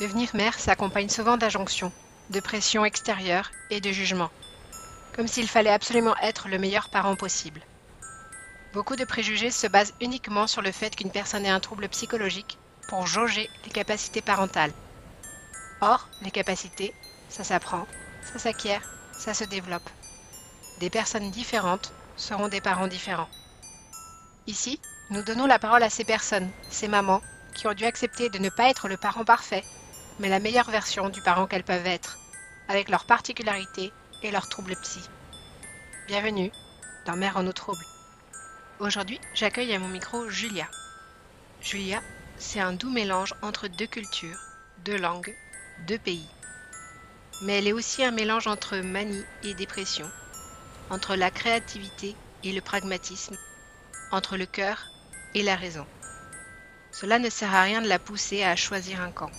Devenir mère s'accompagne souvent d'injonctions, de pressions extérieures et de jugements, comme s'il fallait absolument être le meilleur parent possible. Beaucoup de préjugés se basent uniquement sur le fait qu'une personne ait un trouble psychologique pour jauger les capacités parentales. Or, les capacités, ça s'apprend, ça s'acquiert, ça se développe. Des personnes différentes seront des parents différents. Ici, nous donnons la parole à ces personnes, ces mamans, qui ont dû accepter de ne pas être le parent parfait, mais la meilleure version du parent qu'elles peuvent être, avec leurs particularités et leurs troubles psy. Bienvenue dans Mère en eau trouble. Aujourd'hui, j'accueille à mon micro Julia. Julia, c'est un doux mélange entre deux cultures, deux langues, deux pays. Mais elle est aussi un mélange entre manie et dépression, entre la créativité et le pragmatisme, entre le cœur et la raison. Cela ne sert à rien de la pousser à choisir un camp.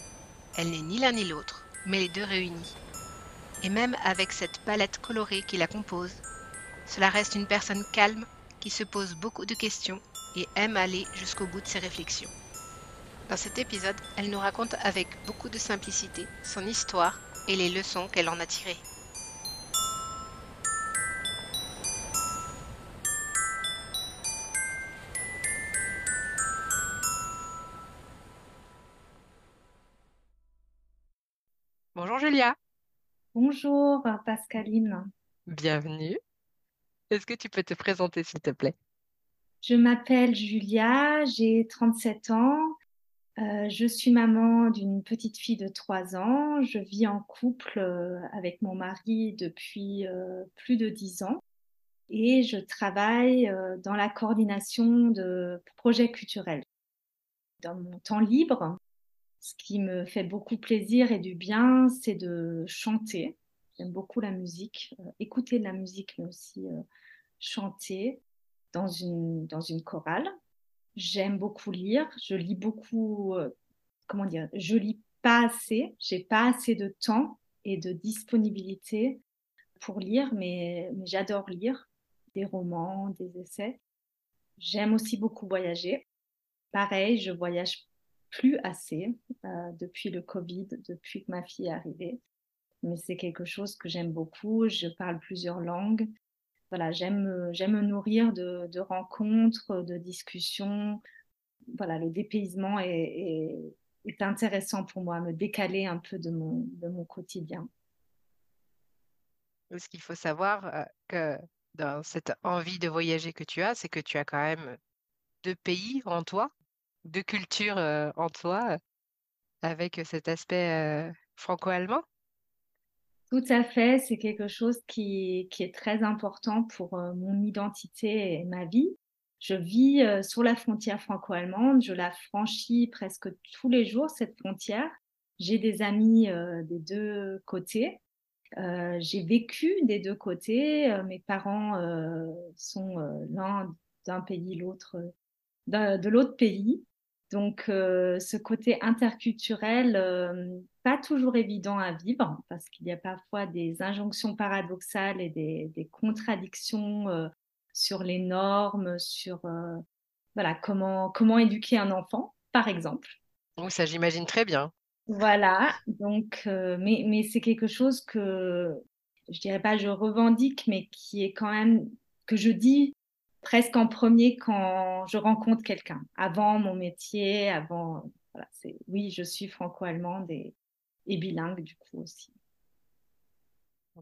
Elle n'est ni l'un ni l'autre, mais les deux réunis. Et même avec cette palette colorée qui la compose, cela reste une personne calme qui se pose beaucoup de questions et aime aller jusqu'au bout de ses réflexions. Dans cet épisode, elle nous raconte avec beaucoup de simplicité son histoire et les leçons qu'elle en a tirées. Julia. Bonjour Pascaline. Bienvenue. Est-ce que tu peux te présenter s'il te plaît? Je m'appelle Julia, j'ai 37 ans. Euh, je suis maman d'une petite fille de 3 ans. Je vis en couple euh, avec mon mari depuis euh, plus de 10 ans et je travaille dans la coordination de projets culturels. Dans mon temps libre, ce qui me fait beaucoup plaisir et du bien, c'est de chanter. J'aime beaucoup la musique, euh, écouter de la musique, mais aussi euh, chanter dans une, dans une chorale. J'aime beaucoup lire. Je lis beaucoup, euh, comment dire, je lis pas assez. J'ai pas assez de temps et de disponibilité pour lire, mais, mais j'adore lire des romans, des essais. J'aime aussi beaucoup voyager. Pareil, je voyage plus assez euh, depuis le Covid, depuis que ma fille est arrivée. Mais c'est quelque chose que j'aime beaucoup. Je parle plusieurs langues. Voilà, j'aime, j'aime me nourrir de, rencontres, de discussions. Voilà, le dépaysement est, est, est, intéressant pour moi, me décaler un peu de mon, de mon quotidien. Ce qu'il faut savoir euh, que dans cette envie de voyager que tu as, c'est que tu as quand même deux pays en toi de culture en toi, avec cet aspect franco-allemand? Tout à fait, c'est quelque chose qui, est très important pour mon identité et ma vie. Je vis sur la frontière franco-allemande, je la franchis presque tous les jours, cette frontière. J'ai des amis des deux côtés. J'ai vécu des deux côtés. Mes parents sont l'un d'un pays, l'autre de l'autre pays. Donc, euh, ce côté interculturel, euh, pas toujours évident à vivre parce qu'il y a parfois des injonctions paradoxales et des, des contradictions euh, sur les normes, sur voilà comment comment éduquer un enfant, par exemple. Oui, ça j'imagine très bien. Voilà, donc, mais, mais c'est quelque chose que je dirais pas je revendique, mais qui est quand même que je dis presque en premier quand je rencontre quelqu'un, avant mon métier, avant. Voilà, c'est, oui, je suis franco-allemande et, et, bilingue du coup aussi.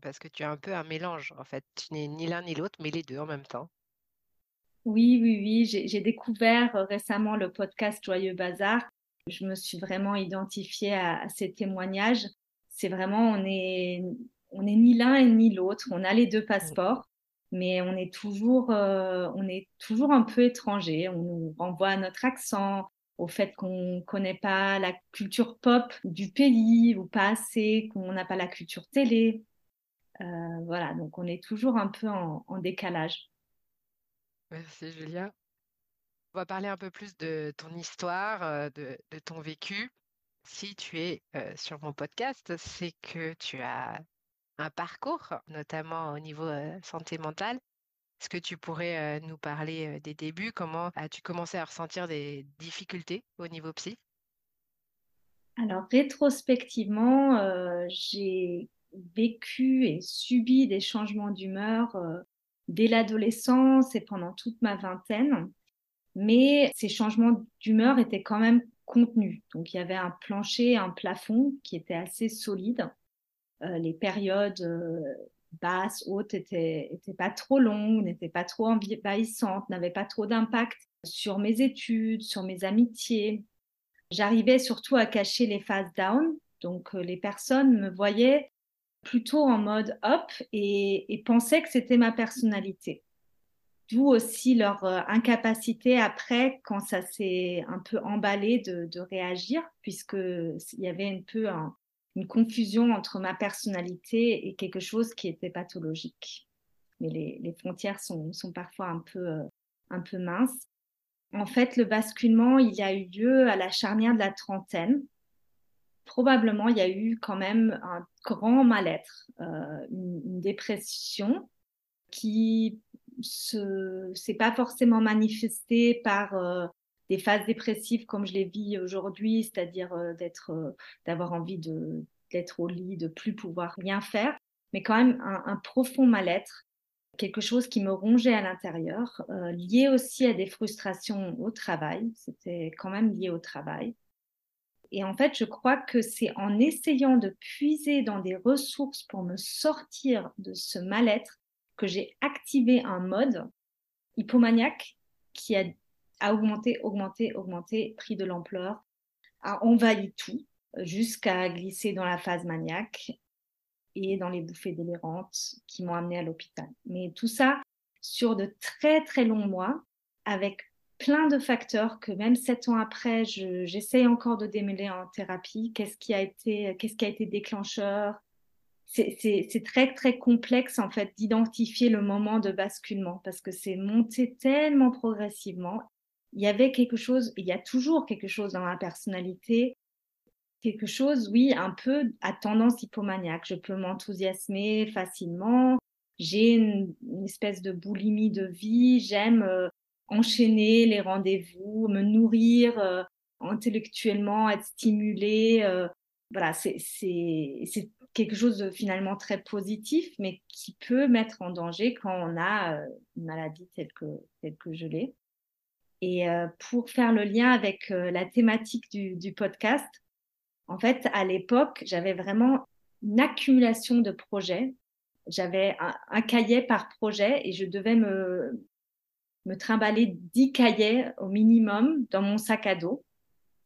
Parce que tu as un peu un mélange, en fait. Tu n'es ni l'un ni l'autre, mais les deux en même temps. Oui, oui, oui. J'ai, découvert euh, récemment le podcast Joyeux Bazar. Je me suis vraiment identifiée à, à ces témoignages. C'est vraiment, on est, on est ni l'un et ni l'autre. On a les deux passeports mais on est toujours, euh, on est toujours un peu étranger. On nous renvoie à notre accent, au fait qu'on ne connaît pas la culture pop du pays ou pas assez, qu'on n'a pas la culture télé. Euh, voilà, donc on est toujours un peu en, décalage. Merci Julia. On va parler un peu plus de ton histoire, euh, de, ton vécu. Si tu es sur mon podcast, c'est que tu as un parcours, notamment au niveau santé mentale. Est-ce que tu pourrais nous parler des débuts? Comment as-tu commencé à ressentir des difficultés au niveau psy? Alors, rétrospectivement, j'ai vécu et subi des changements d'humeur dès l'adolescence et pendant toute ma vingtaine. Mais ces changements d'humeur étaient quand même contenus. Donc il y avait un plancher, un plafond qui était assez solide. Euh, les périodes euh, basses, hautes étaient, étaient pas trop longues, n'étaient pas trop envahissantes, n'avaient pas trop d'impact sur mes études, sur mes amitiés. J'arrivais surtout à cacher les phases down. Donc euh, les personnes me voyaient plutôt en mode up et, pensaient que c'était ma personnalité. D'où aussi leur incapacité après, quand ça s'est un peu emballé, de, réagir, puisqu'il y avait un peu une confusion entre ma personnalité et quelque chose qui était pathologique. Mais les, frontières sont, parfois un peu, euh, un peu minces. En fait, le basculement, il y a eu lieu à la charnière de la trentaine, probablement il y a eu quand même un grand mal-être, euh, une, dépression qui ne s'est pas forcément manifestée par euh, des phases dépressives comme je les vis aujourd'hui, c'est-à-dire euh, d'être, d'avoir envie de, d'être au lit, de plus pouvoir rien faire, mais quand même un, profond mal-être, quelque chose qui me rongeait à l'intérieur, lié aussi à des frustrations au travail, c'était quand même lié au travail. Et en fait, je crois que c'est en essayant de puiser dans des ressources pour me sortir de ce mal-être que j'ai activé un mode hypomaniaque qui a, augmenté, augmenté, augmenté, pris de l'ampleur, a envahi tout jusqu'à glisser dans la phase maniaque et dans les bouffées délirantes qui m'ont amené à l'hôpital. Mais tout ça sur de très très longs mois avec plein de facteurs que même sept ans après, j'essaye encore de démêler en thérapie. Qu'est-ce qui a qu'est-ce qui a été déclencheur? C'est très très complexe en fait d'identifier le moment de basculement parce que c'est monté tellement progressivement. Il y avait quelque chose, il y a toujours quelque chose dans ma personnalité, quelque chose, oui, un peu à tendance hypomaniaque. Je peux m'enthousiasmer facilement. J'ai une, espèce de boulimie de vie. J'aime euh, enchaîner les rendez-vous, me nourrir euh, intellectuellement, être stimulé. Euh, voilà, c'est quelque chose de finalement très positif, mais qui peut mettre en danger quand on a une maladie telle que, telle que je l'ai. Et pour faire le lien avec la thématique du, podcast, en fait, à l'époque, j'avais vraiment une accumulation de projets. J'avais un, cahier par projet et je devais me, trimballer 10 cahiers au minimum dans mon sac à dos.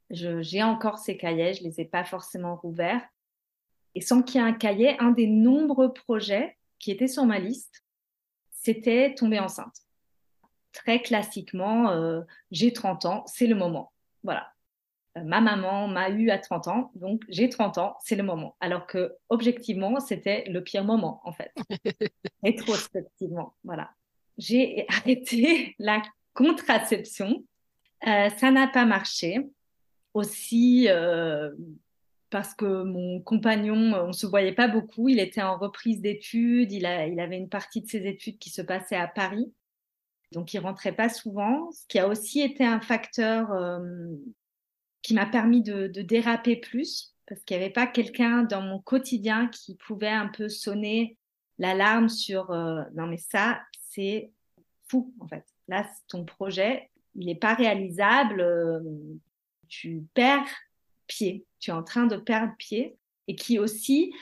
J'ai encore ces cahiers, je ne les ai pas forcément rouverts. Et sans qu'il y ait un cahier, un des nombreux projets qui étaient sur ma liste, c'était tomber enceinte. Très classiquement, euh, j'ai 30 ans, c'est le moment. Voilà. Euh, ma maman m'a eu à 30 ans, donc j'ai 30 ans, c'est le moment. Alors que objectivement, c'était le pire moment, en fait. Rétrospectivement, voilà j'ai arrêté la contraception. Euh, ça n'a pas marché. Aussi parce que mon compagnon, on ne se voyait pas beaucoup. Il était en reprise d'études. Il, il avait une partie de ses études qui se passait à Paris. Donc, il rentrait pas souvent. Ce qui a aussi été un facteur euh, qui m'a permis de, déraper plus parce qu'il n'y avait pas quelqu'un dans mon quotidien qui pouvait un peu sonner l'alarme sur non mais ça c'est fou, en fait. Là, ton projet, il n'est pas réalisable. Euh, tu perds pied. Tu es en train de perdre pied. Et qui aussi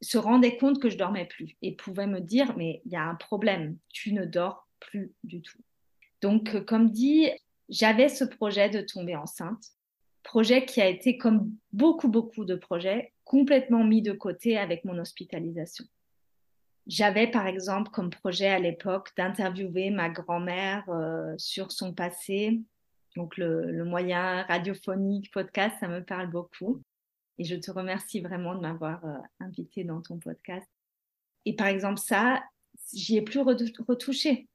se rendait compte que je dormais plus et pouvait me dire, mais il y a un problème. Tu ne dors plus du tout. Donc, euh, comme dit, j'avais ce projet de tomber enceinte. Projet qui a été, comme beaucoup, beaucoup de projets, complètement mis de côté avec mon hospitalisation. J'avais par exemple comme projet à l'époque d'interviewer ma grand-mère euh, sur son passé. Donc le, moyen radiophonique, podcast, ça me parle beaucoup. Et je te remercie vraiment de m'avoir euh, invité dans ton podcast. Et par exemple ça, j'y ai plus retouché.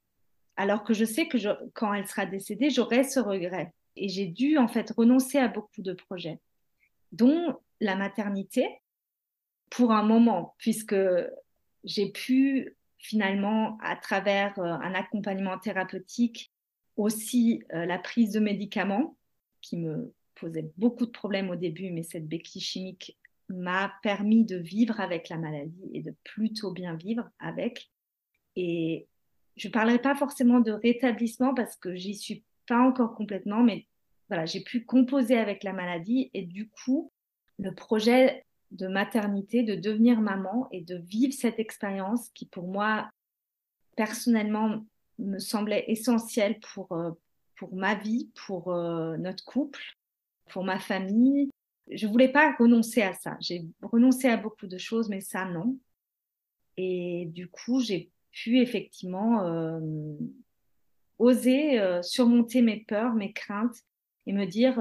Alors que je sais que quand elle sera décédée, j'aurai ce regret. Et j'ai dû en fait renoncer à beaucoup de projets, dont la maternité, pour un moment, puisque j'ai pu finalement, à travers euh, un accompagnement thérapeutique, aussi euh, la prise de médicaments qui me posait beaucoup de problèmes au début, mais cette béquille chimique m'a permis de vivre avec la maladie et de plutôt bien vivre avec. Et je ne parlerai pas forcément de rétablissement parce que j'y suis pas encore complètement, mais voilà, j'ai pu composer avec la maladie et du coup, le projet de maternité, de devenir maman et de vivre cette expérience qui pour moi, personnellement, me semblait essentielle pour, euh, pour ma vie, pour euh, notre couple, pour ma famille. Je voulais pas renoncer à ça. J'ai renoncé à beaucoup de choses, mais ça, non. Et du coup, j'ai pu effectivement euh, oser surmonter mes peurs, mes craintes et me dire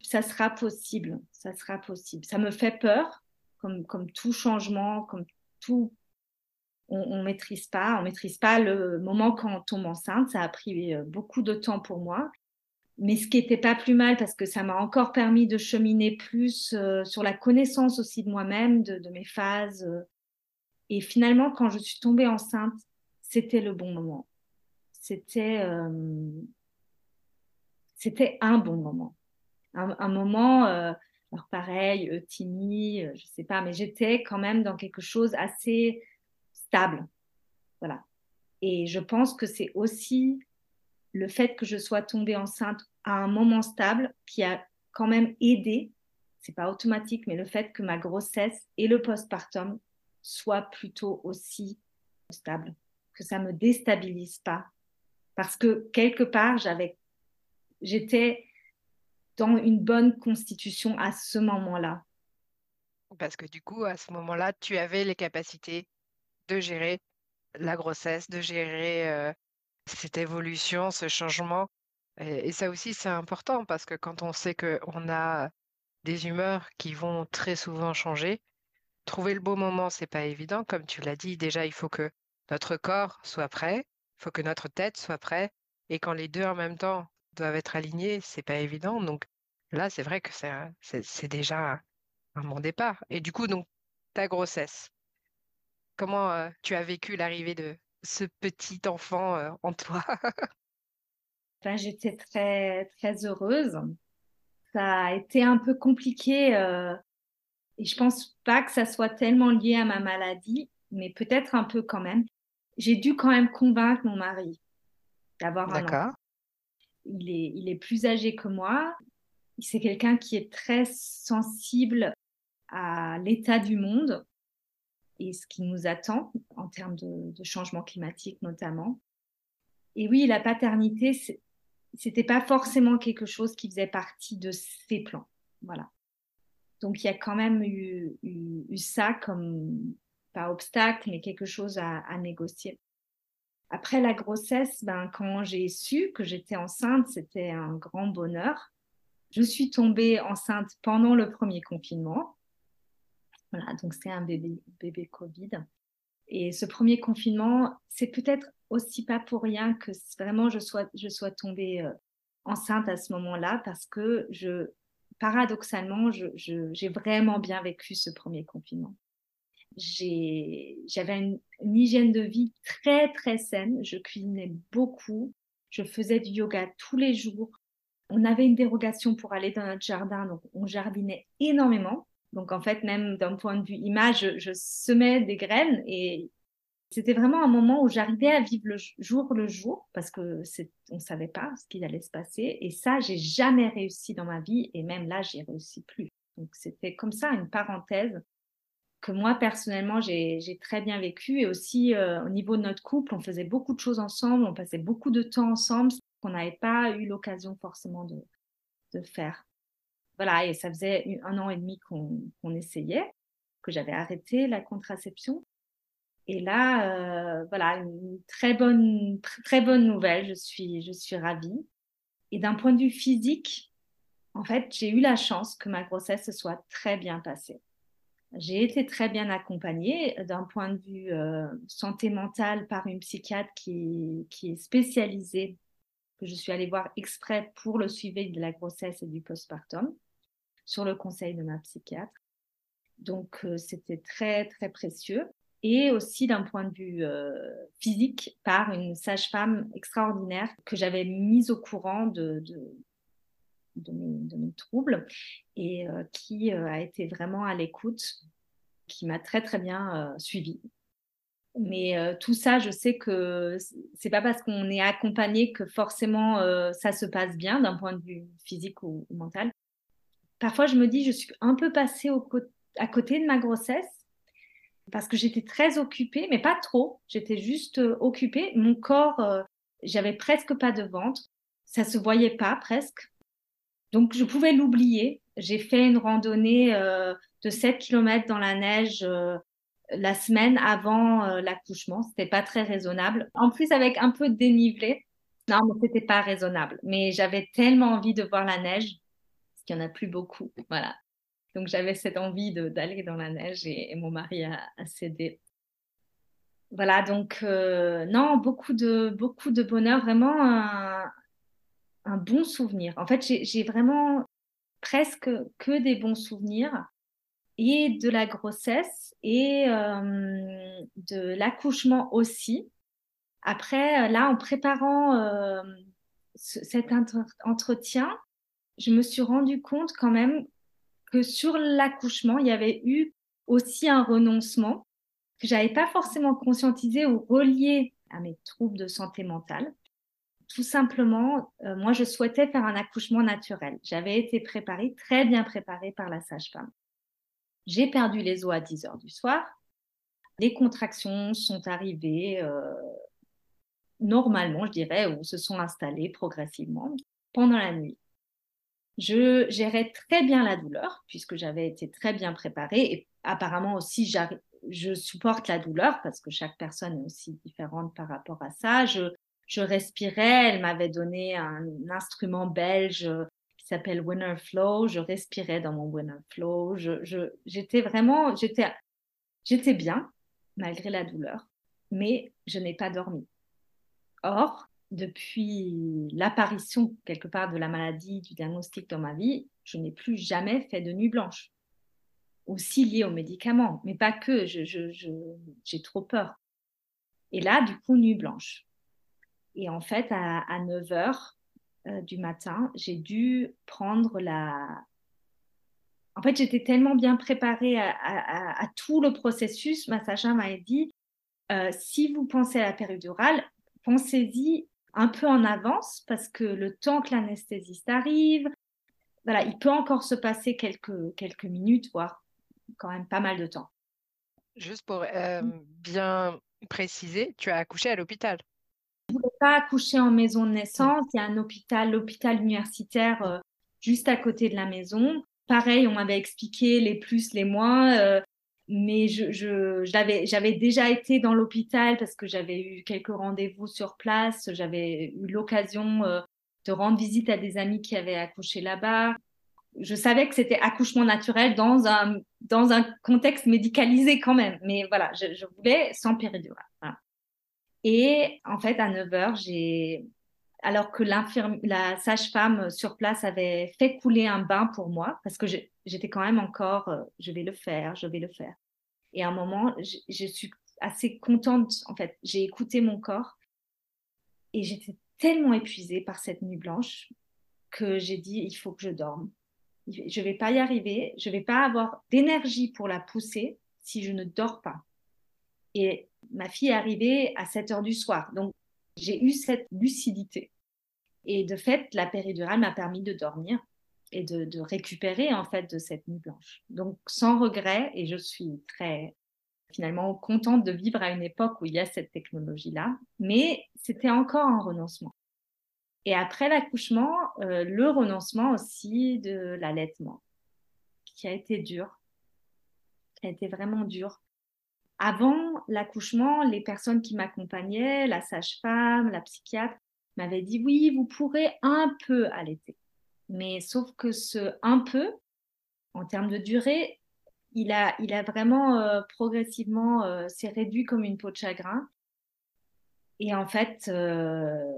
ça sera possible, ça sera possible. Ça me fait peur, comme, comme tout changement, comme tout. On ne maîtrise pas, on maîtrise pas le moment quand on tombe enceinte. Ça a pris euh, beaucoup de temps pour moi. Mais ce qui n'était pas plus mal parce que ça m'a encore permis de cheminer plus euh, sur la connaissance aussi de moi-même, de, mes phases. Euh. Et finalement, quand je suis tombée enceinte, c'était le bon moment. C'était c'était un bon moment un, moment, euh, alors pareil, euh, euh, je sais pas, mais j'étais quand même dans quelque chose assez stable. Voilà. Et je pense que c'est aussi le fait que je sois tombée enceinte à un moment stable qui a quand même aidé. C'est pas automatique, mais le fait que ma grossesse et le postpartum soient plutôt aussi stables, que ça me déstabilise pas, parce que quelque part j'avais, j'étais dans une bonne constitution à ce moment-là. Parce que du coup, à ce moment-là, tu avais les capacités de gérer la grossesse, de gérer euh, cette évolution, ce changement. Et, ça aussi, c'est important parce que quand on sait qu'on a des humeurs qui vont très souvent changer, trouver le beau moment, c'est pas évident. Comme tu l'as dit, déjà, il faut que notre corps soit prêt, il faut que notre tête soit prête. Et quand les deux en même temps doivent être alignés, c'est pas évident. Donc là, c'est vrai que c'est déjà un bon départ. Et du coup, donc, ta grossesse, comment euh, tu as vécu l'arrivée de ce petit enfant euh, en toi? J'étais très, très heureuse. Ça a été un peu compliqué euh, et je pense pas que ça soit tellement lié à ma maladie, mais peut-être un peu quand même. J'ai dû quand même convaincre mon mari d'avoir un enfant il est, il est plus âgé que moi. C'est quelqu'un qui est très sensible à l'état du monde et ce qui nous attend en termes de, de changement climatique notamment. Et oui, la paternité, c'était pas forcément quelque chose qui faisait partie de ses plans. Voilà. Donc il y a quand même eu, eu, ça comme, pas obstacle, mais quelque chose à, négocier. Après la grossesse, ben, quand j'ai su que j'étais enceinte, c'était un grand bonheur. Je suis tombée enceinte pendant le premier confinement. Voilà, donc c'est un bébé, bébé Covid. Et ce premier confinement, c'est peut-être aussi pas pour rien que vraiment je sois, je sois tombée euh, enceinte à ce moment-là parce que je, paradoxalement, j'ai vraiment bien vécu ce premier confinement j'avais une, hygiène de vie très très saine. Je cuisinais beaucoup. Je faisais du yoga tous les jours. On avait une dérogation pour aller dans notre jardin, donc on jardinait énormément. Donc en fait, même d'un point de vue image, je, semais des graines et c'était vraiment un moment où j'arrivais à vivre le jour le jour parce que on ne savait pas ce qui allait se passer. Et ça, j'ai jamais réussi dans ma vie et même là, j'ai réussi plus. Donc c'était comme ça une parenthèse que moi personnellement j'ai très bien vécu et aussi euh, au niveau de notre couple on faisait beaucoup de choses ensemble on passait beaucoup de temps ensemble qu'on n'avait pas eu l'occasion forcément de, faire voilà et ça faisait un an et demi qu'on essayait que j'avais arrêté la contraception et là euh, voilà une très bonne très bonne nouvelle je suis je suis ravie et d'un point de vue physique en fait j'ai eu la chance que ma grossesse se soit très bien passée j'ai été très bien accompagnée d'un point de vue euh, santé mentale par une psychiatre qui, est spécialisée, que je suis allée voir exprès pour le suivi de la grossesse et du postpartum, sur le conseil de ma psychiatre. Donc, euh, c'était très, très précieux. Et aussi d'un point de vue euh, physique par une sage-femme extraordinaire que j'avais mise au courant de, mes, troubles et qui a été vraiment à l'écoute, qui m'a très très bien suivie. Mais tout ça, je sais que c'est pas parce qu'on est accompagné que forcément ça se passe bien d'un point de vue physique ou, mental. Parfois, je me dis, je suis un peu passée à côté de ma grossesse parce que j'étais très occupée, mais pas trop. J'étais juste occupée. Mon corps, j'avais presque pas de ventre. Ça se voyait pas presque. Donc, je pouvais l'oublier. J'ai fait une randonnée de 7 km dans la neige la semaine avant euh, l'accouchement. C'était pas très raisonnable. En plus, avec un peu de dénivelé. Non, mais c'était pas raisonnable. Mais j'avais tellement envie de voir la neige, parce qu'il y en a plus beaucoup. Voilà. Donc j'avais cette envie d'aller dans la neige et, mon mari a, cédé. Voilà, donc euh, non, beaucoup de, beaucoup de bonheur, vraiment un, bon souvenir. En fait, j'ai vraiment presque que des bons souvenirs et de la grossesse et euh, de l'accouchement aussi. Après, là, en préparant euh, cet entretien, je me suis rendu compte quand même que sur l'accouchement, il y avait eu aussi un renoncement que j'avais pas forcément conscientisé ou relié à mes troubles de santé mentale. Tout simplement, moi, je souhaitais faire un accouchement naturel. J'avais été préparée, très bien préparée par la sage-femme. J'ai perdu les os à 10 heures du soir. Les contractions sont arrivées euh, normalement, je dirais, ou se sont installées progressivement pendant la nuit. Je gérais très bien la douleur puisque j'avais été très bien préparée et apparemment aussi je supporte la douleur parce que chaque personne est aussi différente par rapport à ça. Je, respirais, elle m'avait donné un instrument belge s'appelle Winner Flow. Je respirais dans mon Winner Flow. J'étais vraiment, j'étais bien malgré la douleur, mais je n'ai pas dormi. Or, depuis l'apparition quelque part de la maladie, du diagnostic dans ma vie, je n'ai plus jamais fait de nuit blanche. Aussi lié aux médicaments, mais pas que, je, j'ai trop peur. Et là, du coup, nuit blanche. Et en fait, à, à 9 heures, euh, du matin, j'ai dû prendre la... En fait, j'étais tellement bien préparée à, tout le processus. Ma sage m'a dit, euh, si vous pensez à la péridurale, pensez-y un peu en avance parce que le temps que l'anesthésiste arrive, voilà, il peut encore se passer quelques, quelques minutes, voire quand même pas mal de temps. Juste pour euh, bien préciser, tu as accouché à l'hôpital je ne voulais pas accoucher en maison de naissance. Il y a un hôpital, l'hôpital universitaire, euh, juste à côté de la maison. Pareil, on m'avait expliqué les plus, les moins. Euh, mais je, j'avais déjà été dans l'hôpital parce que j'avais eu quelques rendez-vous sur place. J'avais eu l'occasion euh, de rendre visite à des amis qui avaient accouché là-bas. Je savais que c'était accouchement naturel dans un, dans un contexte médicalisé quand même. Mais voilà, je, voulais sans péridurale. Et en fait, à 9 h j'ai, alors que la sage-femme sur place avait fait couler un bain pour moi, parce que j'étais quand même encore, euh, je vais le faire, je vais le faire. Et à un moment, je, suis assez contente, en fait, j'ai écouté mon corps et j'étais tellement épuisée par cette nuit blanche que j'ai dit, il faut que je dorme. Je ne vais pas y arriver, je ne vais pas avoir d'énergie pour la pousser si je ne dors pas. Et ma fille est arrivée à 7 heures du soir. Donc, j'ai eu cette lucidité. Et de fait, la péridurale m'a permis de dormir et de, récupérer en fait de cette nuit blanche. Donc, sans regret, et je suis très finalement contente de vivre à une époque où il y a cette technologie-là, mais c'était encore un renoncement. Et après l'accouchement, euh, le renoncement aussi de l'allaitement, qui a été dur, qui a été vraiment dur avant l'accouchement, les personnes qui m'accompagnaient, la sage-femme, la psychiatre, m'avaient dit oui, vous pourrez un peu allaiter. Mais sauf que ce un peu, en termes de durée, il a, il a vraiment euh, progressivement euh, s'est réduit comme une peau de chagrin. Et en fait, euh,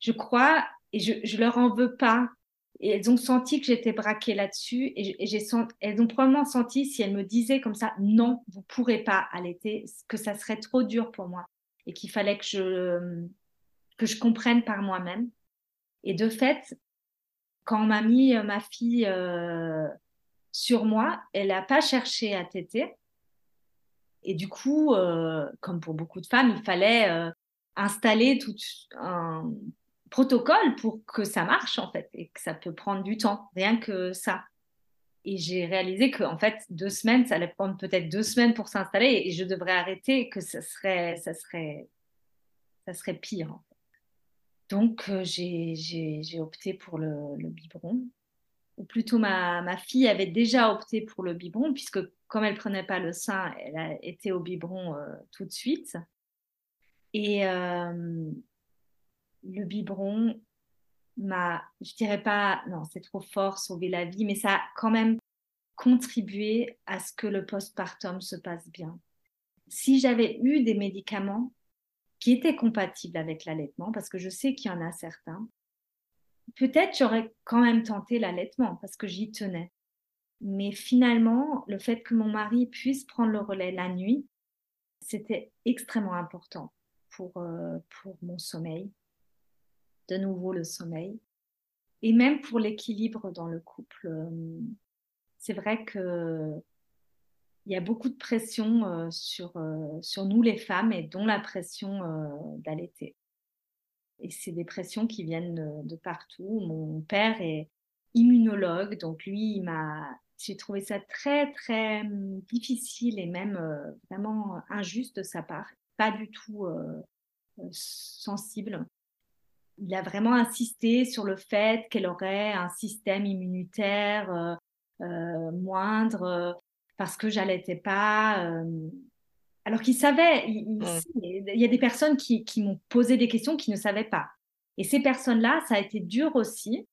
je crois, et je, je leur en veux pas et elles ont senti que j'étais braquée là-dessus. Et, j'ai elles ont probablement senti, si elles me disaient comme ça, non, vous pourrez pas allaiter, que ça serait trop dur pour moi. Et qu'il fallait que je, que je comprenne par moi-même. Et de fait, quand m'a mis ma fille sur moi, elle n'a pas cherché à téter. Et du coup, comme pour beaucoup de femmes, il fallait installer tout un protocole pour que ça marche en fait et que ça peut prendre du temps, rien que ça. Et j'ai réalisé que en fait deux semaines, ça allait prendre peut-être deux semaines pour s'installer et je devrais arrêter, que ça serait, ça serait, ça serait pire. Donc euh, j'ai opté pour le, biberon. Ou plutôt ma, ma, fille avait déjà opté pour le biberon puisque comme elle prenait pas le sein, elle a été au biberon euh, tout de suite. Et euh, le biberon m'a, je dirais pas, non, c'est trop fort, sauver la vie, mais ça a quand même contribué à ce que le postpartum se passe bien. Si j'avais eu des médicaments qui étaient compatibles avec l'allaitement, parce que je sais qu'il y en a certains, peut-être j'aurais quand même tenté l'allaitement parce que j'y tenais. Mais finalement, le fait que mon mari puisse prendre le relais la nuit, c'était extrêmement important pour, euh, pour mon sommeil de nouveau le sommeil. Et même pour l'équilibre dans le couple, euh, c'est vrai que il y a beaucoup de pression euh, sur, euh, sur nous les femmes et dont la pression d'allaiter. Et c'est des pressions qui viennent de, partout. Mon père est immunologue, donc lui, il m'a, j'ai trouvé ça très très hum, difficile et même vraiment injuste de sa part, pas du tout sensible il a vraiment insisté sur le fait qu'elle aurait un système immunitaire euh, euh, moindre euh, parce que j'allaitais pas. alors qu'il savait, il, y a des personnes qui, qui m'ont posé des questions qui ne savaient pas. Et ces personnes-là, ça a été dur aussi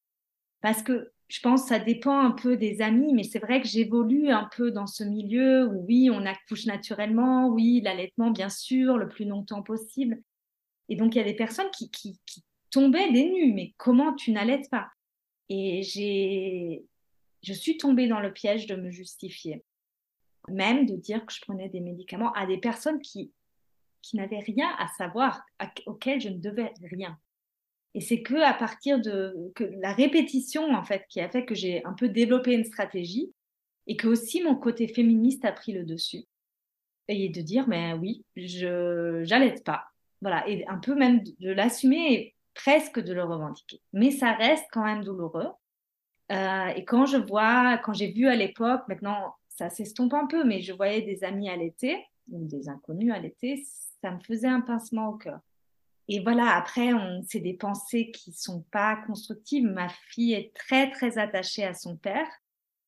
parce que je pense que ça dépend un peu des amis, mais c'est vrai que j'évolue un peu dans ce milieu où oui, on accouche naturellement, oui, l'allaitement, bien sûr, le plus longtemps possible. Et donc, il y a des personnes qui, qui, qui tombais des nues, mais comment tu n'allaites pas? Et j'ai, je suis tombée dans le piège de me justifier, même de dire que je prenais des médicaments à des personnes qui, qui n'avaient rien à savoir, auxquelles je ne devais rien. Et c'est que à partir de que la répétition en fait qui a fait que j'ai un peu développé une stratégie et que aussi mon côté féministe a pris le dessus. Et de dire mais oui, je j'allaite pas. Voilà, et un peu même de l'assumer presque de le revendiquer. Mais ça reste quand même douloureux. Euh, et quand je vois, quand j'ai vu à l'époque, maintenant ça s'estompe un peu, mais je voyais des amis l'été, ou des inconnus l'été, ça me faisait un pincement au cœur. Et voilà, après, c'est des pensées qui sont pas constructives. Ma fille est très, très attachée à son père.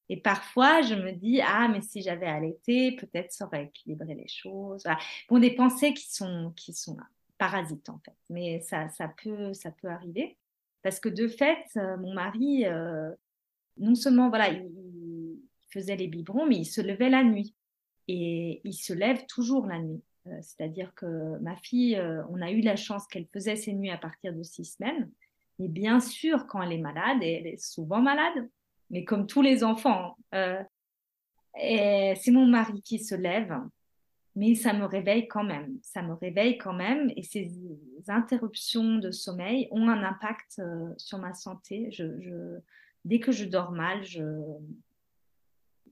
Et parfois, je me dis, ah, mais si j'avais allaité, peut-être ça aurait équilibré les choses. Bon, des pensées qui sont, qui sont là parasite en fait. Mais ça, ça, peut, ça peut arriver. Parce que de fait, euh, mon mari, euh, non seulement voilà, il, faisait les biberons, mais il se levait la nuit. Et il se lève toujours la nuit. Euh, c'est-à-dire que ma fille, on a eu la chance qu'elle faisait ses nuits à partir de six semaines. Et bien sûr, quand elle est malade, et elle est souvent malade, mais comme tous les enfants, c'est mon mari qui se lève mais ça me réveille quand même. Ça me réveille quand même et ces interruptions de sommeil ont un impact euh, sur ma santé. Dès que je dors mal, je,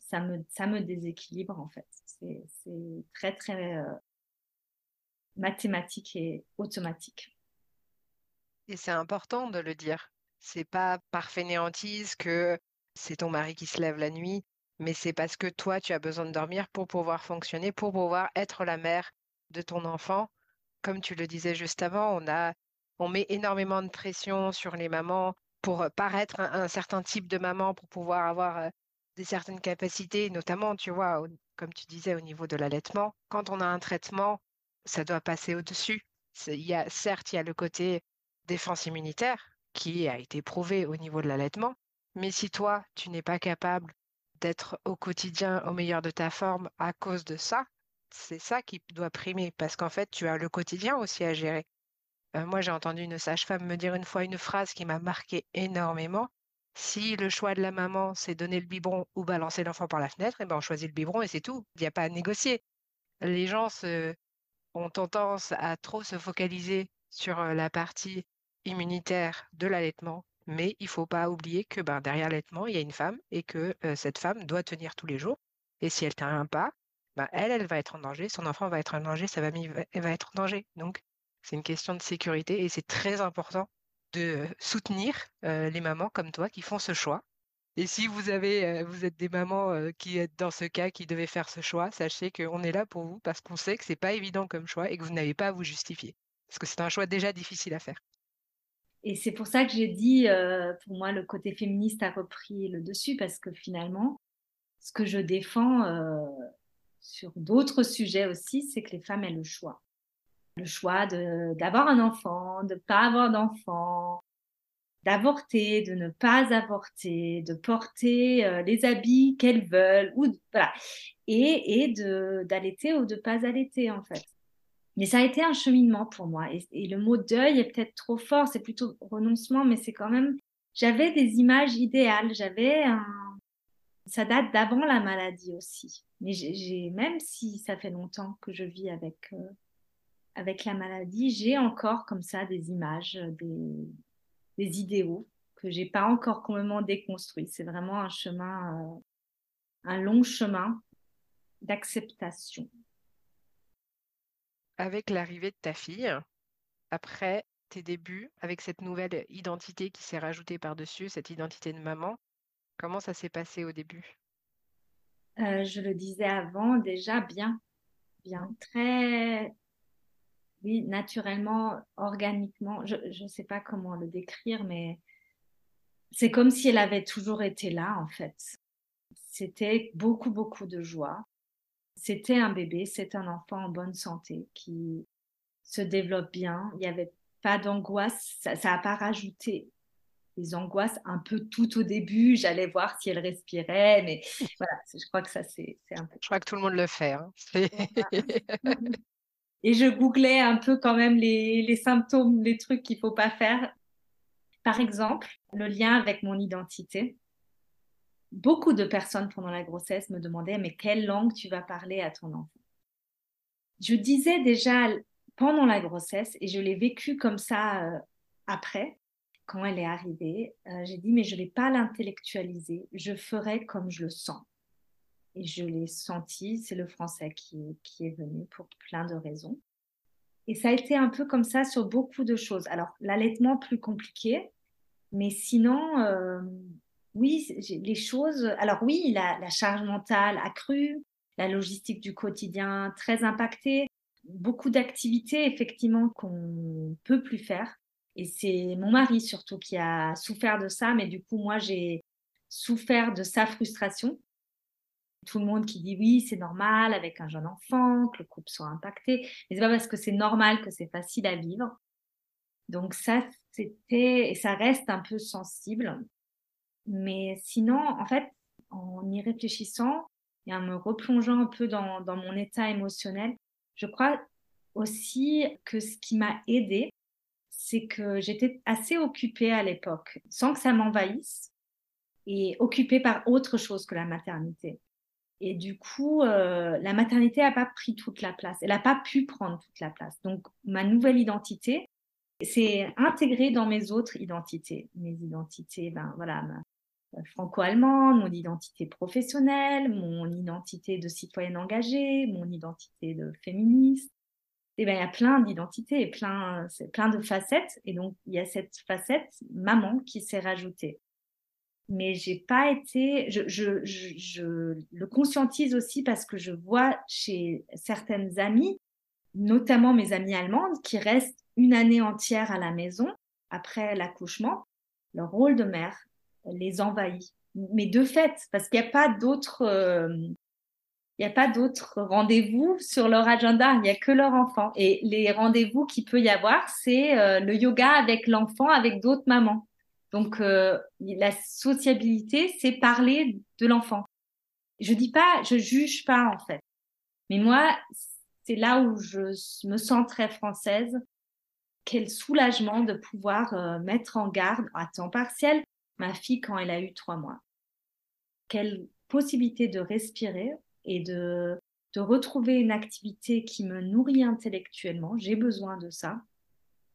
ça, me, ça me déséquilibre en fait. C'est très très euh, mathématique et automatique. Et c'est important de le dire. C'est pas par fainéantise que c'est ton mari qui se lève la nuit mais c'est parce que toi, tu as besoin de dormir pour pouvoir fonctionner, pour pouvoir être la mère de ton enfant. Comme tu le disais juste avant, on a, on met énormément de pression sur les mamans pour euh, paraître un, certain type de maman, pour pouvoir avoir certaines capacités, notamment, tu vois, comme tu disais, au niveau de l'allaitement. Quand on a un traitement, ça doit passer au-dessus. Il y a, certes, il y a le côté défense immunitaire qui a été prouvé au niveau de l'allaitement, mais si toi, tu n'es pas capable d'être au quotidien au meilleur de ta forme à cause de ça, c'est ça qui doit primer parce qu'en fait, tu as le quotidien aussi à gérer. Euh, moi, j'ai entendu une sage-femme me dire une fois une phrase qui m'a marqué énormément. Si le choix de la maman, c'est donner le biberon ou balancer l'enfant par la fenêtre, eh ben on choisit le biberon et c'est tout. Il n'y a pas à négocier. Les gens ont tendance à trop se focaliser sur euh, la partie immunitaire de l'allaitement mais il faut pas oublier que ben, derrière l'allaitement, il y a une femme et que cette femme doit tenir tous les jours. Et si elle tient pas, ben, elle, elle va être en danger, son enfant va être en danger, sa famille va, va être en danger. Donc, c'est une question de sécurité et c'est très important soutenir les mamans comme toi qui font ce choix. Et si vous avez, vous êtes des mamans qui êtes dans ce cas, qui devaient faire ce choix, sachez qu'on est là pour vous parce qu'on sait que c'est pas évident comme choix et que vous n'avez pas à vous justifier. Parce que c'est un choix déjà difficile à faire. Et c'est pour ça que j'ai dit, pour moi, le côté féministe a repris le dessus parce que finalement, ce que je défends sur d'autres sujets aussi, c'est que les femmes aient le choix le choix d'avoir un enfant, de ne pas avoir d'enfant, d'avorter, de ne pas avorter, de porter euh, les habits qu'elles veulent, ou voilà, et, et d'allaiter ou de ne pas allaiter en fait. Mais ça a été un cheminement pour moi. Et, le mot deuil est peut-être trop fort, c'est plutôt renoncement, mais c'est quand même. J'avais des images idéales, j'avais un. Ça date d'avant la maladie aussi. Mais j'ai, même si ça fait longtemps que je vis avec, euh, avec la maladie, j'ai encore comme ça des images, des, des idéaux que j'ai pas encore complètement déconstruits. C'est vraiment un chemin, euh, un long chemin d'acceptation. Avec l'arrivée de ta fille, après tes débuts, avec cette nouvelle identité qui s'est rajoutée par-dessus, cette identité de maman, comment ça s'est passé au début? Euh, Je le disais avant, déjà bien, bien, très, oui, naturellement, organiquement, je ne sais pas comment le décrire, mais c'est comme si elle avait toujours été là, en fait. C'était beaucoup, beaucoup de joie. C'était un bébé, c'est un enfant en bonne santé qui se développe bien. Il n'y avait pas d'angoisse, ça n'a pas rajouté des angoisses un peu tout au début. J'allais voir si elle respirait, mais voilà, je crois que ça, c'est un peu. Je crois que tout le monde le fait. Hein. Et je googlais un peu quand même les, symptômes, les trucs qu'il faut pas faire. Par exemple, le lien avec mon identité. Beaucoup de personnes pendant la grossesse me demandaient mais quelle langue tu vas parler à ton enfant? Je disais déjà pendant la grossesse et je l'ai vécu comme ça euh, après quand elle est arrivée, euh, j'ai dit mais je vais pas l'intellectualiser, je ferai comme je le sens. Et je l'ai senti, c'est le français qui, est venu pour plein de raisons. Et ça a été un peu comme ça sur beaucoup de choses. Alors, l'allaitement plus compliqué, mais sinon, euh, oui, les choses. Alors, oui, la, la, charge mentale accrue, la logistique du quotidien très impactée, beaucoup d'activités, effectivement, qu'on peut plus faire. Et c'est mon mari surtout qui a souffert de ça, mais du coup, moi, j'ai souffert de sa frustration tout le monde qui dit oui, c'est normal avec un jeune enfant, que le couple soit impacté. Mais c'est pas parce que c'est normal que c'est facile à vivre. Donc ça, c'était, et ça reste un peu sensible. Mais sinon, en fait, en y réfléchissant et en me replongeant un peu dans, dans mon état émotionnel, je crois aussi que ce qui m'a aidée, c'est que j'étais assez occupée à l'époque, sans que ça m'envahisse, et occupée par autre chose que la maternité. Et du coup, euh, la maternité n'a pas pris toute la place. Elle n'a pas pu prendre toute la place. Donc, ma nouvelle identité, c'est intégré dans mes autres identités. Mes identités, ben voilà, euh, franco-allemande, mon identité professionnelle, mon identité de citoyenne engagée, mon identité de féministe. Et ben, il y a plein d'identités et plein, plein de facettes. Et donc, il y a cette facette maman qui s'est rajoutée mais j'ai pas été. Je, le conscientise aussi parce que je vois chez certaines amies, notamment mes amies allemandes, qui restent une année entière à la maison après l'accouchement, leur rôle de mère les envahit. Mais de fait, parce qu'il n'y a pas d'autres. Euh, il n'y a pas d'autres rendez-vous sur leur agenda, il n'y a que leur enfant. Et les rendez-vous qu'il peut y avoir, c'est euh, le yoga avec l'enfant, avec d'autres mamans. Donc, euh, la sociabilité, c'est parler de l'enfant. Je dis pas, je juge pas en fait. Mais moi, c'est là où je me sens très française. Quel soulagement de pouvoir euh, mettre en garde à temps partiel ma fille quand elle a eu trois mois. Quelle possibilité de respirer et de, de retrouver une activité qui me nourrit intellectuellement. J'ai besoin de ça.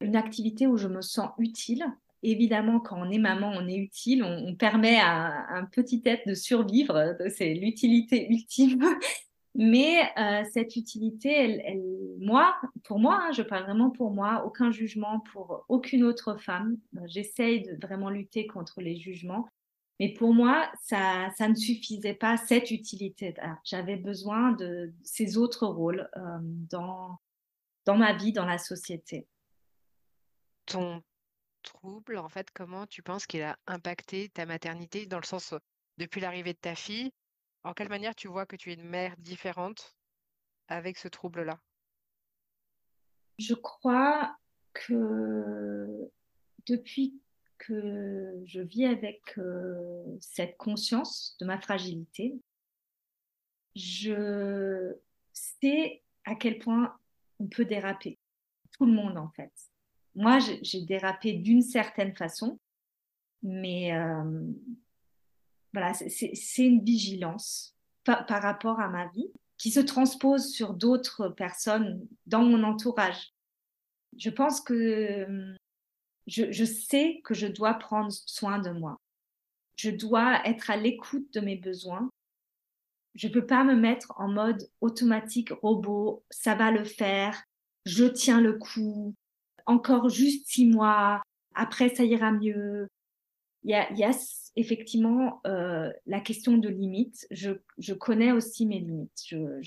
Une activité où je me sens utile évidemment, quand on est maman, on est utile, on, permet à, un petit être de survivre, c'est l'utilité ultime. Mais euh, cette utilité, moi, pour moi, hein, je parle vraiment pour moi, aucun jugement pour aucune autre femme. J'essaye de vraiment lutter contre les jugements. Mais pour moi, ça, ça ne suffisait pas, cette utilité. J'avais besoin de ces autres rôles euh, dans, dans ma vie, dans la société. Ton trouble, en fait, comment tu penses qu'il a impacté ta maternité dans le sens, depuis l'arrivée de ta fille, en quelle manière tu vois que tu es une mère différente avec ce trouble-là? Je crois que depuis que je vis avec cette conscience de ma fragilité, je sais à quel point on peut déraper. Tout le monde, en fait. Moi, j'ai dérapé d'une certaine façon, mais voilà, c'est une vigilance par, rapport à ma vie qui se transpose sur d'autres personnes dans mon entourage. Je pense que je, sais que je dois prendre soin de moi. Je dois être à l'écoute de mes besoins. Je ne peux pas me mettre en mode automatique, robot, ça va le faire, je tiens le coup, encore juste six mois, après ça ira mieux. Il y a, effectivement euh, la question de limites. Je, connais aussi mes limites. Euh,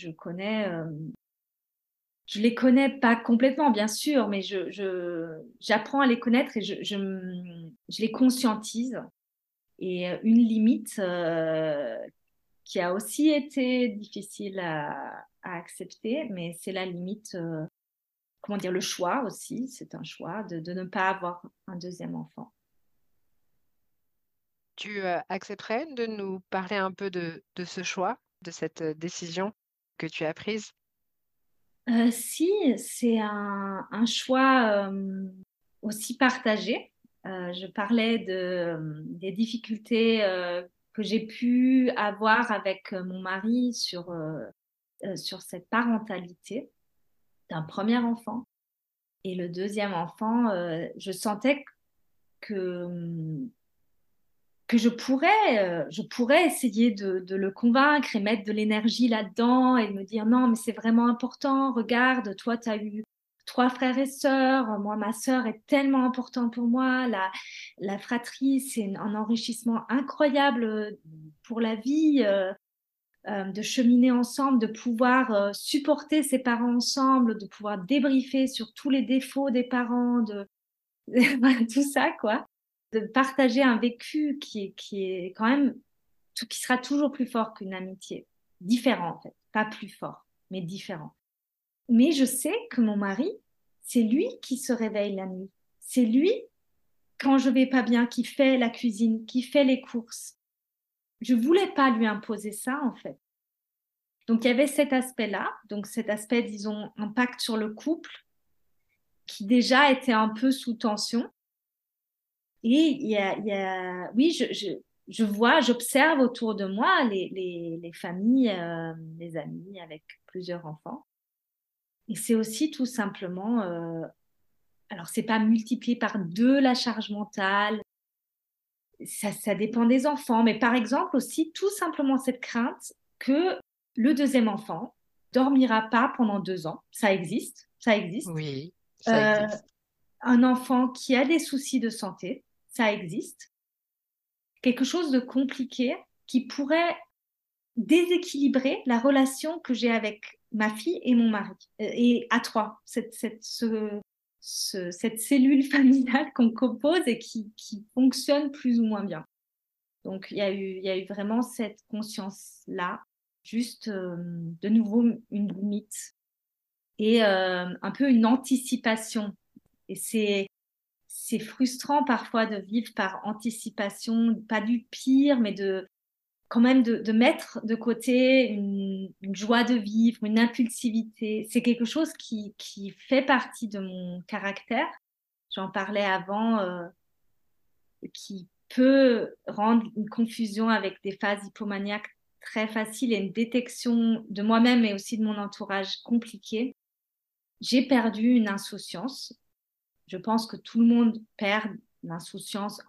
je les connais pas complètement, bien sûr, mais j'apprends à les connaître et je, je, les conscientise. Et euh, une limite qui a aussi été difficile à, accepter, mais c'est la limite, comment dire, le choix aussi. C'est un choix de, de ne pas avoir un deuxième enfant. Tu accepterais de nous parler un peu de, ce choix, de cette décision que tu as prise? Si, c'est un, choix aussi partagé. je parlais de, des difficultés que j'ai pu avoir avec mon mari sur, sur cette parentalité d'un premier enfant. Et le deuxième enfant, je sentais que que je pourrais, euh, je pourrais essayer de, le convaincre et mettre de l'énergie là-dedans et me dire non, mais c'est vraiment important, regarde, toi, tu as eu trois frères et sœurs, moi, ma sœur est tellement importante pour moi, la, la fratrie, c'est un enrichissement incroyable euh, pour la vie. Euh, de cheminer ensemble, de pouvoir supporter ses parents ensemble, de pouvoir débriefer sur tous les défauts des parents, de tout ça, quoi de partager un vécu qui qui est quand même, qui sera toujours plus fort qu'une amitié. Différent, en fait. Pas plus fort, mais différent. Mais je sais que mon mari, c'est lui qui se réveille la nuit. C'est lui, quand je vais pas bien, qui fait la cuisine, qui fait les courses. Je voulais pas lui imposer ça, en fait. Donc, il y avait cet aspect-là, donc cet aspect, disons, impact sur le couple, qui déjà était un peu sous tension. Et il y a, oui, je, vois, j'observe autour de moi les, les, les familles, euh, les amis avec plusieurs enfants. Et c'est aussi tout simplement, euh, alors c'est pas multiplié par deux la charge mentale, ça, ça dépend des enfants, mais par exemple aussi tout simplement cette crainte que le deuxième enfant dormira pas pendant deux ans. Ça existe, ça existe. Oui, ça existe. Euh, un enfant qui a des soucis de santé, ça existe. Quelque chose de compliqué qui pourrait déséquilibrer la relation que j'ai avec ma fille et mon mari, euh, et à trois, cette, cette, cette cellule familiale qu'on compose et qui, qui, fonctionne plus ou moins bien. Donc il y a eu, y a eu vraiment cette conscience-là, juste euh, de nouveau une limite et euh, un peu une anticipation. Et c'est frustrant parfois de vivre par anticipation, pas du pire, mais de quand même de, mettre de côté une, joie de vivre, une impulsivité. C'est quelque chose qui, fait partie de mon caractère. J'en parlais avant, euh, qui peut rendre une confusion avec des phases hypomaniaques très faciles et une détection de moi-même et aussi de mon entourage compliquée. J'ai perdu une insouciance je pense que tout le monde perd l'insouciance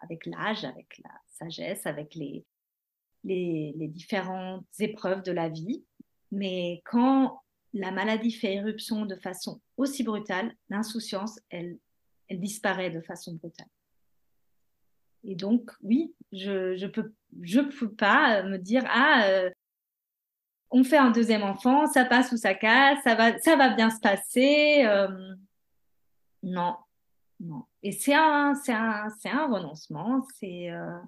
avec l'âge, avec la sagesse, avec les, les, différentes épreuves de la vie. Mais quand la maladie fait éruption de façon aussi brutale, l'insouciance, elle, disparaît de façon brutale. Et donc, oui, je ne peux, je peux pas me dire, ah, euh, on fait un deuxième enfant, ça passe ou ça casse, ça va, ça va bien se passer. Euh, non, non. Et c'est un, un, un renoncement. C'est euh,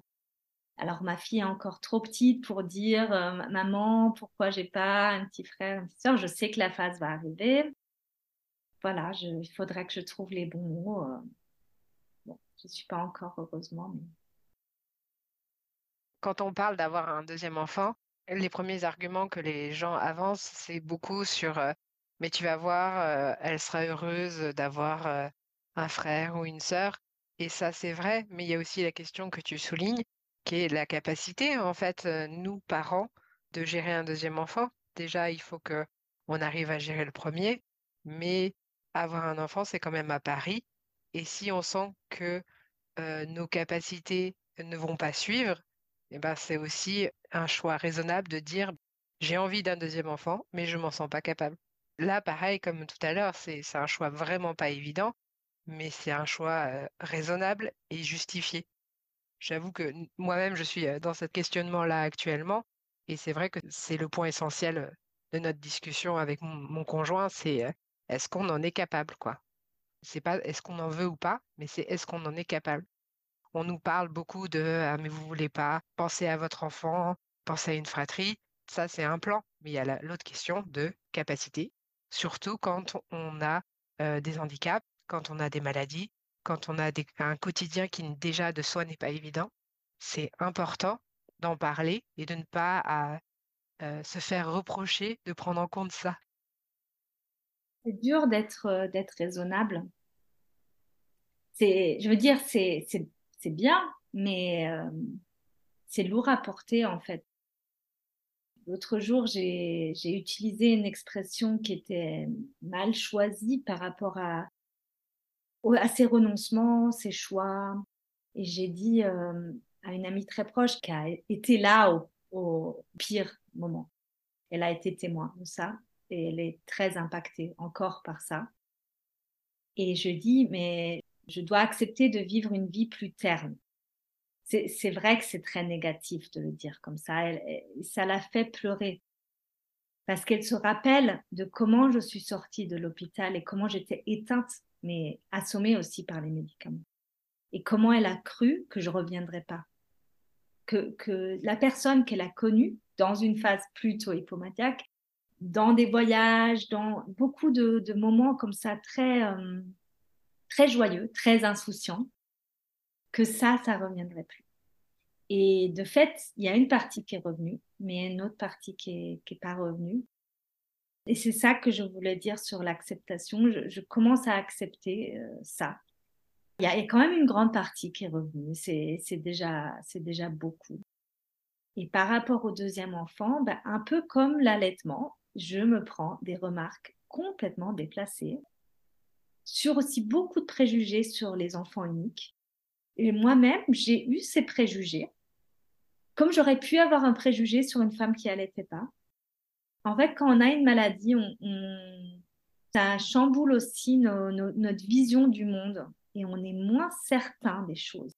alors ma fille est encore trop petite pour dire euh, maman pourquoi j'ai pas un petit frère, une petite soeur. Je sais que la phase va arriver. Voilà, il faudrait que je trouve les bons mots. Bon, je suis pas encore heureusement. Quand on parle d'avoir un deuxième enfant, les premiers arguments que les gens avancent, c'est beaucoup sur mais tu vas voir, elle sera heureuse d'avoir un frère ou une sœur. Et ça, c'est vrai, mais il y a aussi la question que tu soulignes, qui est la capacité, en fait, nous, parents, de gérer un deuxième enfant. Déjà, il faut que on arrive à gérer le premier, mais avoir un enfant, c'est quand même à Paris. Et si on sent que nos capacités ne vont pas suivre, eh ben, c'est aussi un choix raisonnable de dire j'ai envie d'un deuxième enfant, mais je m'en sens pas capable. Là, pareil, comme tout à l'heure, c'est un choix vraiment pas évident, mais c'est un choix raisonnable et justifié. J'avoue que moi-même, je suis dans ce questionnement-là actuellement, et c'est vrai que c'est le point essentiel de notre discussion avec mon, conjoint, c'est est-ce qu'on en est capable, quoi? C'est pas est-ce qu'on en veut ou pas, mais c'est est-ce qu'on en est capable? On nous parle beaucoup de ah, mais vous voulez pas penser à votre enfant, penser à une fratrie. Ça, c'est un plan. Mais il y a l'autre question de capacité, surtout quand on a des handicaps, quand on a des maladies, quand on a un quotidien qui déjà de soi n'est pas évident. C'est important d'en parler et de ne pas se faire reprocher de prendre en compte ça. C'est dur d'être d'être raisonnable. C'est, je veux dire, c'est c'est bien, mais euh, c'est lourd à porter en fait. L'autre jour, j'ai utilisé une expression qui était mal choisie par rapport à, à ces renoncements, ces choix. Et j'ai dit euh, à une amie très proche qui a été là au, pire moment. Elle a été témoin de ça et elle est très impactée encore par ça. Et je dis, mais je dois accepter de vivre une vie plus terne. C'est vrai que c'est très négatif de le dire comme ça. ça la fait pleurer parce qu'elle se rappelle de comment je suis sortie de l'hôpital et comment j'étais éteinte, mais assommée aussi par les médicaments. Et comment elle a cru que je ne reviendrais pas. Que, que la personne qu'elle a connue dans une phase plutôt hypomaniaque, dans des voyages, dans beaucoup de, moments comme ça très, euh, très joyeux, très insouciant, que ça, ça reviendrait plus. Et de fait, il y a une partie qui est revenue, mais une autre partie qui n'est est pas revenue. Et c'est ça que je voulais dire sur l'acceptation. Je, commence à accepter euh, ça. Il y, a, quand même une grande partie qui est revenue. C'est déjà, déjà beaucoup. Et par rapport au deuxième enfant, ben, un peu comme l'allaitement, je me prends des remarques complètement déplacées sur aussi beaucoup de préjugés sur les enfants uniques. Et moi-même, j'ai eu ces préjugés, comme j'aurais pu avoir un préjugé sur une femme qui allaitait pas. En fait, quand on a une maladie, ça chamboule aussi notre vision du monde et on est moins certain des choses.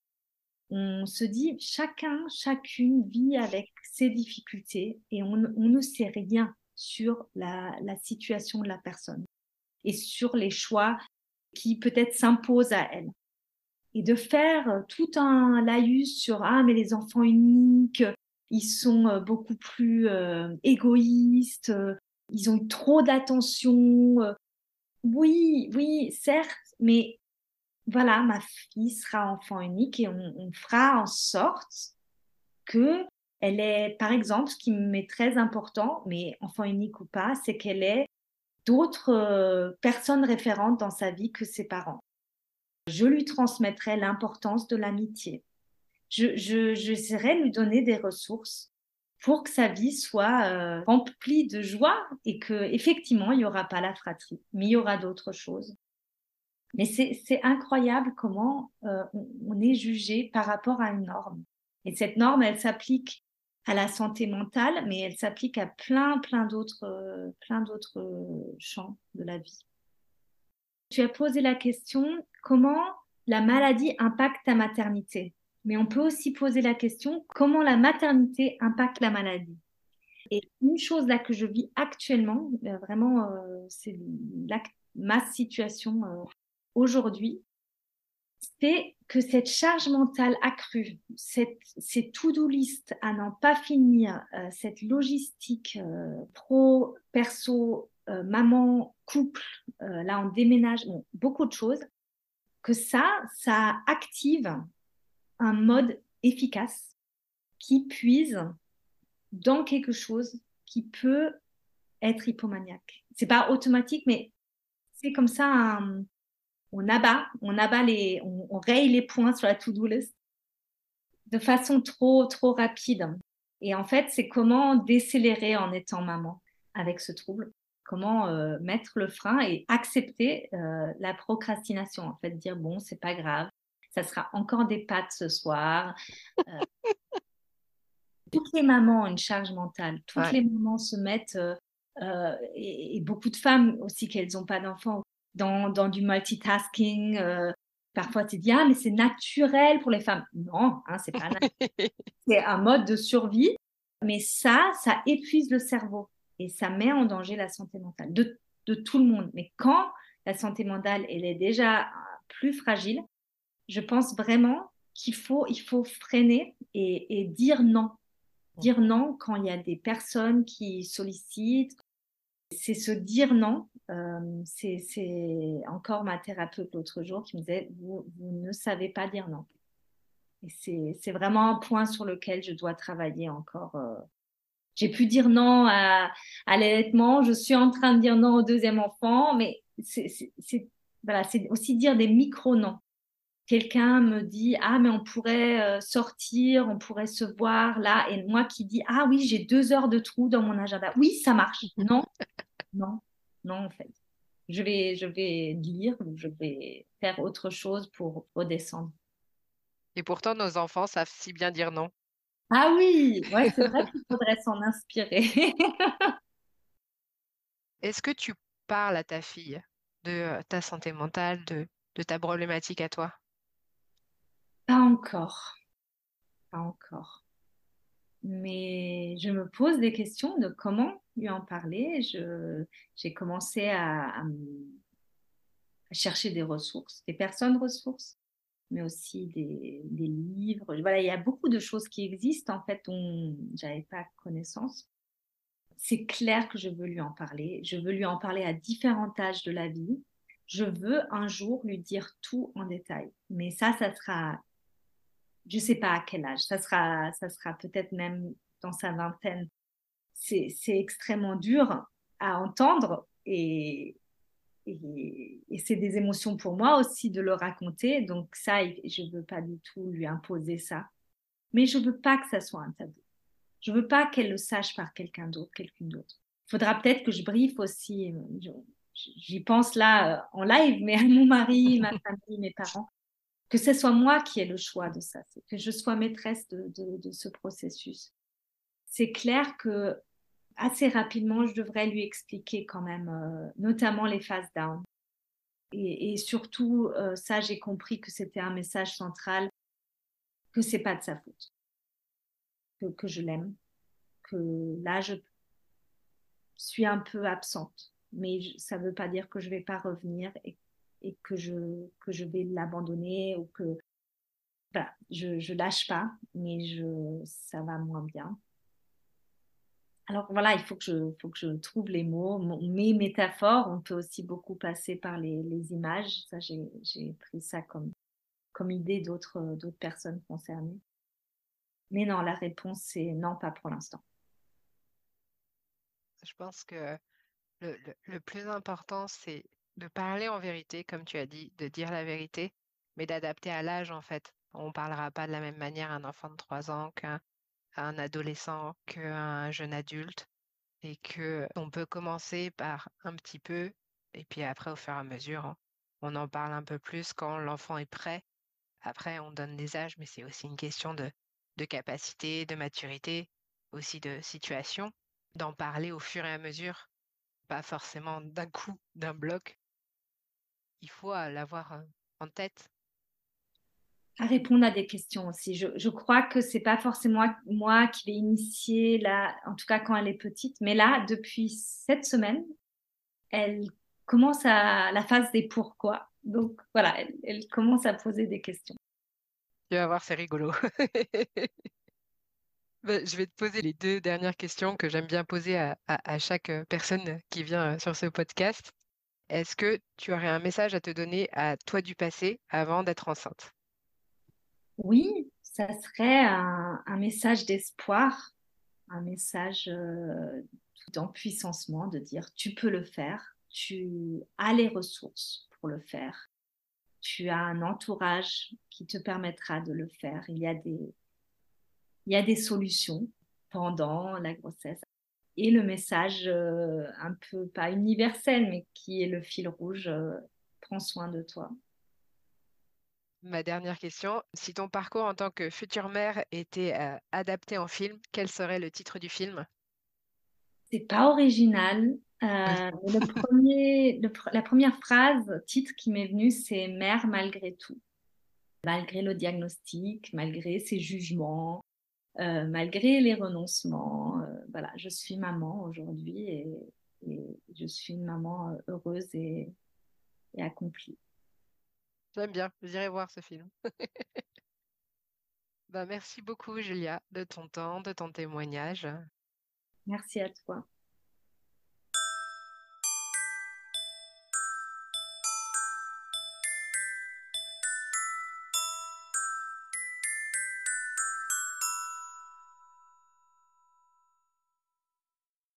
On se dit, chacun, chacune vit avec ses difficultés et on, ne sait rien sur la, la situation de la personne et sur les choix qui peut-être s'impose à elle. Et de faire tout un laïus sur ah mais les enfants uniques, ils sont euh, beaucoup plus euh, égoïstes, euh, ils ont trop d'attention. Oui, oui, certes, mais voilà, ma fille sera enfant unique et on, fera en sorte que elle est, par exemple, ce qui m'est très important, mais enfant unique ou pas, c'est qu'elle ait d'autres euh, personnes référentes dans sa vie que ses parents. Je lui transmettrai l'importance de l'amitié. Je, lui donner des ressources pour que sa vie soit euh, remplie de joie et que effectivement il y aura pas la fratrie, mais il y aura d'autres choses. Mais c'est incroyable comment euh, on, est jugé par rapport à une norme. Et cette norme, elle s'applique à la santé mentale, mais elle s'applique à plein, d'autres, euh, plein d'autres champs de la vie. Tu as posé la question comment la maladie impacte ta maternité? Mais on peut aussi poser la question comment la maternité impacte la maladie? Et une chose là que je vis actuellement, euh, vraiment, c'est ma situation aujourd'hui, c'est que cette charge mentale accrue, cette, ces to-do list à n'en pas finir, euh, cette logistique euh, pro, perso, euh, maman, couple, là on déménage, beaucoup de choses, que ça, ça active un mode efficace qui puise dans quelque chose qui peut être hypomaniaque. C'est pas automatique, mais c'est comme ça on abat, on abat les, on, raye les points sur la to-do list de façon trop, trop rapide. Et en fait, c'est comment décélérer en étant maman avec ce trouble. Comment euh, mettre le frein et accepter euh, la procrastination. En fait, dire bon, c'est pas grave, ça sera encore des pâtes ce soir. Euh, toutes les mamans ont une charge mentale. Toutes les mamans se mettent, et, et, beaucoup de femmes aussi qu'elles n'ont pas d'enfants, dans, dans du multitasking. Parfois, tu dis, ah, mais c'est naturel pour les femmes. Non, hein, c'est pas naturel. c'est un mode de survie. Mais ça, ça épuise le cerveau et ça met en danger la santé mentale de, de tout le monde. Mais quand la santé mentale, elle est déjà plus fragile, je pense vraiment qu'il faut, il faut freiner et, et dire non. Dire non quand il y a des personnes qui sollicitent. C'est se dire non euh, c'est encore ma thérapeute l'autre jour qui me disait, vous, ne savez pas dire non. Et c'est vraiment un point sur lequel je dois travailler encore. Euh. J'ai pu dire non à, à l'allaitement, je suis en train de dire non au deuxième enfant, mais c'est aussi dire des micro-noms. Quelqu'un me dit ah mais on pourrait euh, sortir, on pourrait se voir là, et moi qui dis ah oui j'ai deux heures de trou dans mon agenda. Oui ça marche. Non, non, non, en fait. Je vais, je vais lire ou je vais faire autre chose pour redescendre. Et pourtant, nos enfants savent si bien dire non. Ah oui, ouais, c'est vrai qu'il faudrait s'en inspirer. Est-ce que tu parles à ta fille de euh, ta santé mentale, de, de ta problématique à toi? Pas encore. Pas encore mais je me pose des questions de comment lui en parler. j'ai commencé à, chercher des ressources, des personnes ressources, mais aussi des, livres. Voilà, il y a beaucoup de choses qui existent en fait dont j'avais pas connaissance. C'est clair que je veux lui en parler. Je veux lui en parler à différents âges de la vie. Je veux un jour lui dire tout en détail. Mais ça, ça sera je sais pas à quel âge, ça sera, ça sera peut-être même dans sa vingtaine. C'est extrêmement dur à entendre et, et, c'est des émotions pour moi aussi de le raconter. Donc ça, je ne veux pas du tout lui imposer ça. Mais je ne veux pas que ça soit un tabou. Je ne veux pas qu'elle le sache par quelqu'un d'autre, quelqu'une d'autre. Il faudra peut-être que je briefe aussi, j'y pense là euh, en live, mais à mon mari, ma famille, mes parents, que ce soit moi qui ai le choix de ça, que je sois maîtresse de, ce processus. C'est clair que assez rapidement, je devrais lui expliquer quand même, euh, notamment les phases down. Et, surtout, euh, ça, j'ai compris que c'était un message central, que c'est pas de sa faute, que, je l'aime, que là, je suis un peu absente, mais ça ne veut pas dire que je ne vais pas revenir et que je, que je vais l'abandonner ou que voilà, je, je lâche pas, mais ça va moins bien. Alors voilà, il faut que je, faut que je trouve les mots, mes métaphores. On peut aussi beaucoup passer par les, images. Ça, j'ai pris ça comme, comme idée d'autres personnes concernées. Mais non, la réponse, c'est non, pas pour l'instant. Je pense que le, le, le plus important, c'est de parler en vérité, comme tu as dit, de dire la vérité, mais d'adapter à l'âge en fait. On ne parlera pas de la même manière à un enfant de 3 ans qu'un un adolescent, qu'un jeune adulte, et que on peut commencer par un petit peu, et puis après au fur et à mesure, on en parle un peu plus quand l'enfant est prêt. Après, on donne des âges, mais c'est aussi une question de, de capacité, de maturité, aussi de situation, d'en parler au fur et à mesure, pas forcément d'un coup, d'un bloc. Il faut l'avoir en tête à répondre à des questions aussi. Je, crois que c'est pas forcément moi, qui l'ai initiée là, en tout cas quand elle est petite, mais là, depuis cette semaine, elle commence à la phase des pourquoi. Donc voilà, elle, commence à poser des questions. Tu vas voir, c'est rigolo. Ben, je vais te poser les deux dernières questions que j'aime bien poser à, à, chaque personne qui vient sur ce podcast. Est-ce que tu aurais un message à te donner à toi du passé avant d'être enceinte? Oui, ça serait un, message d'espoir, un message euh, de dire tu peux le faire, tu as les ressources pour le faire, tu as un entourage qui te permettra de le faire. Il y a des, il y a des solutions pendant la grossesse. Et le message euh, un peu, pas universel, mais qui est le fil rouge, euh, prends soin de toi. Ma dernière question, si ton parcours en tant que future mère était euh, adapté en film, quel serait le titre du film? C'est pas original. Euh, le premier, la première phrase, titre qui m'est venue, c'est Mère malgré tout. Malgré le diagnostic, malgré ses jugements, euh, malgré les renoncements. voilà, je suis maman aujourd'hui et, je suis une maman heureuse et accomplie. J'aime bien, j'irai voir ce film. bah, merci beaucoup, Julia, de ton temps, de ton témoignage. Merci à toi.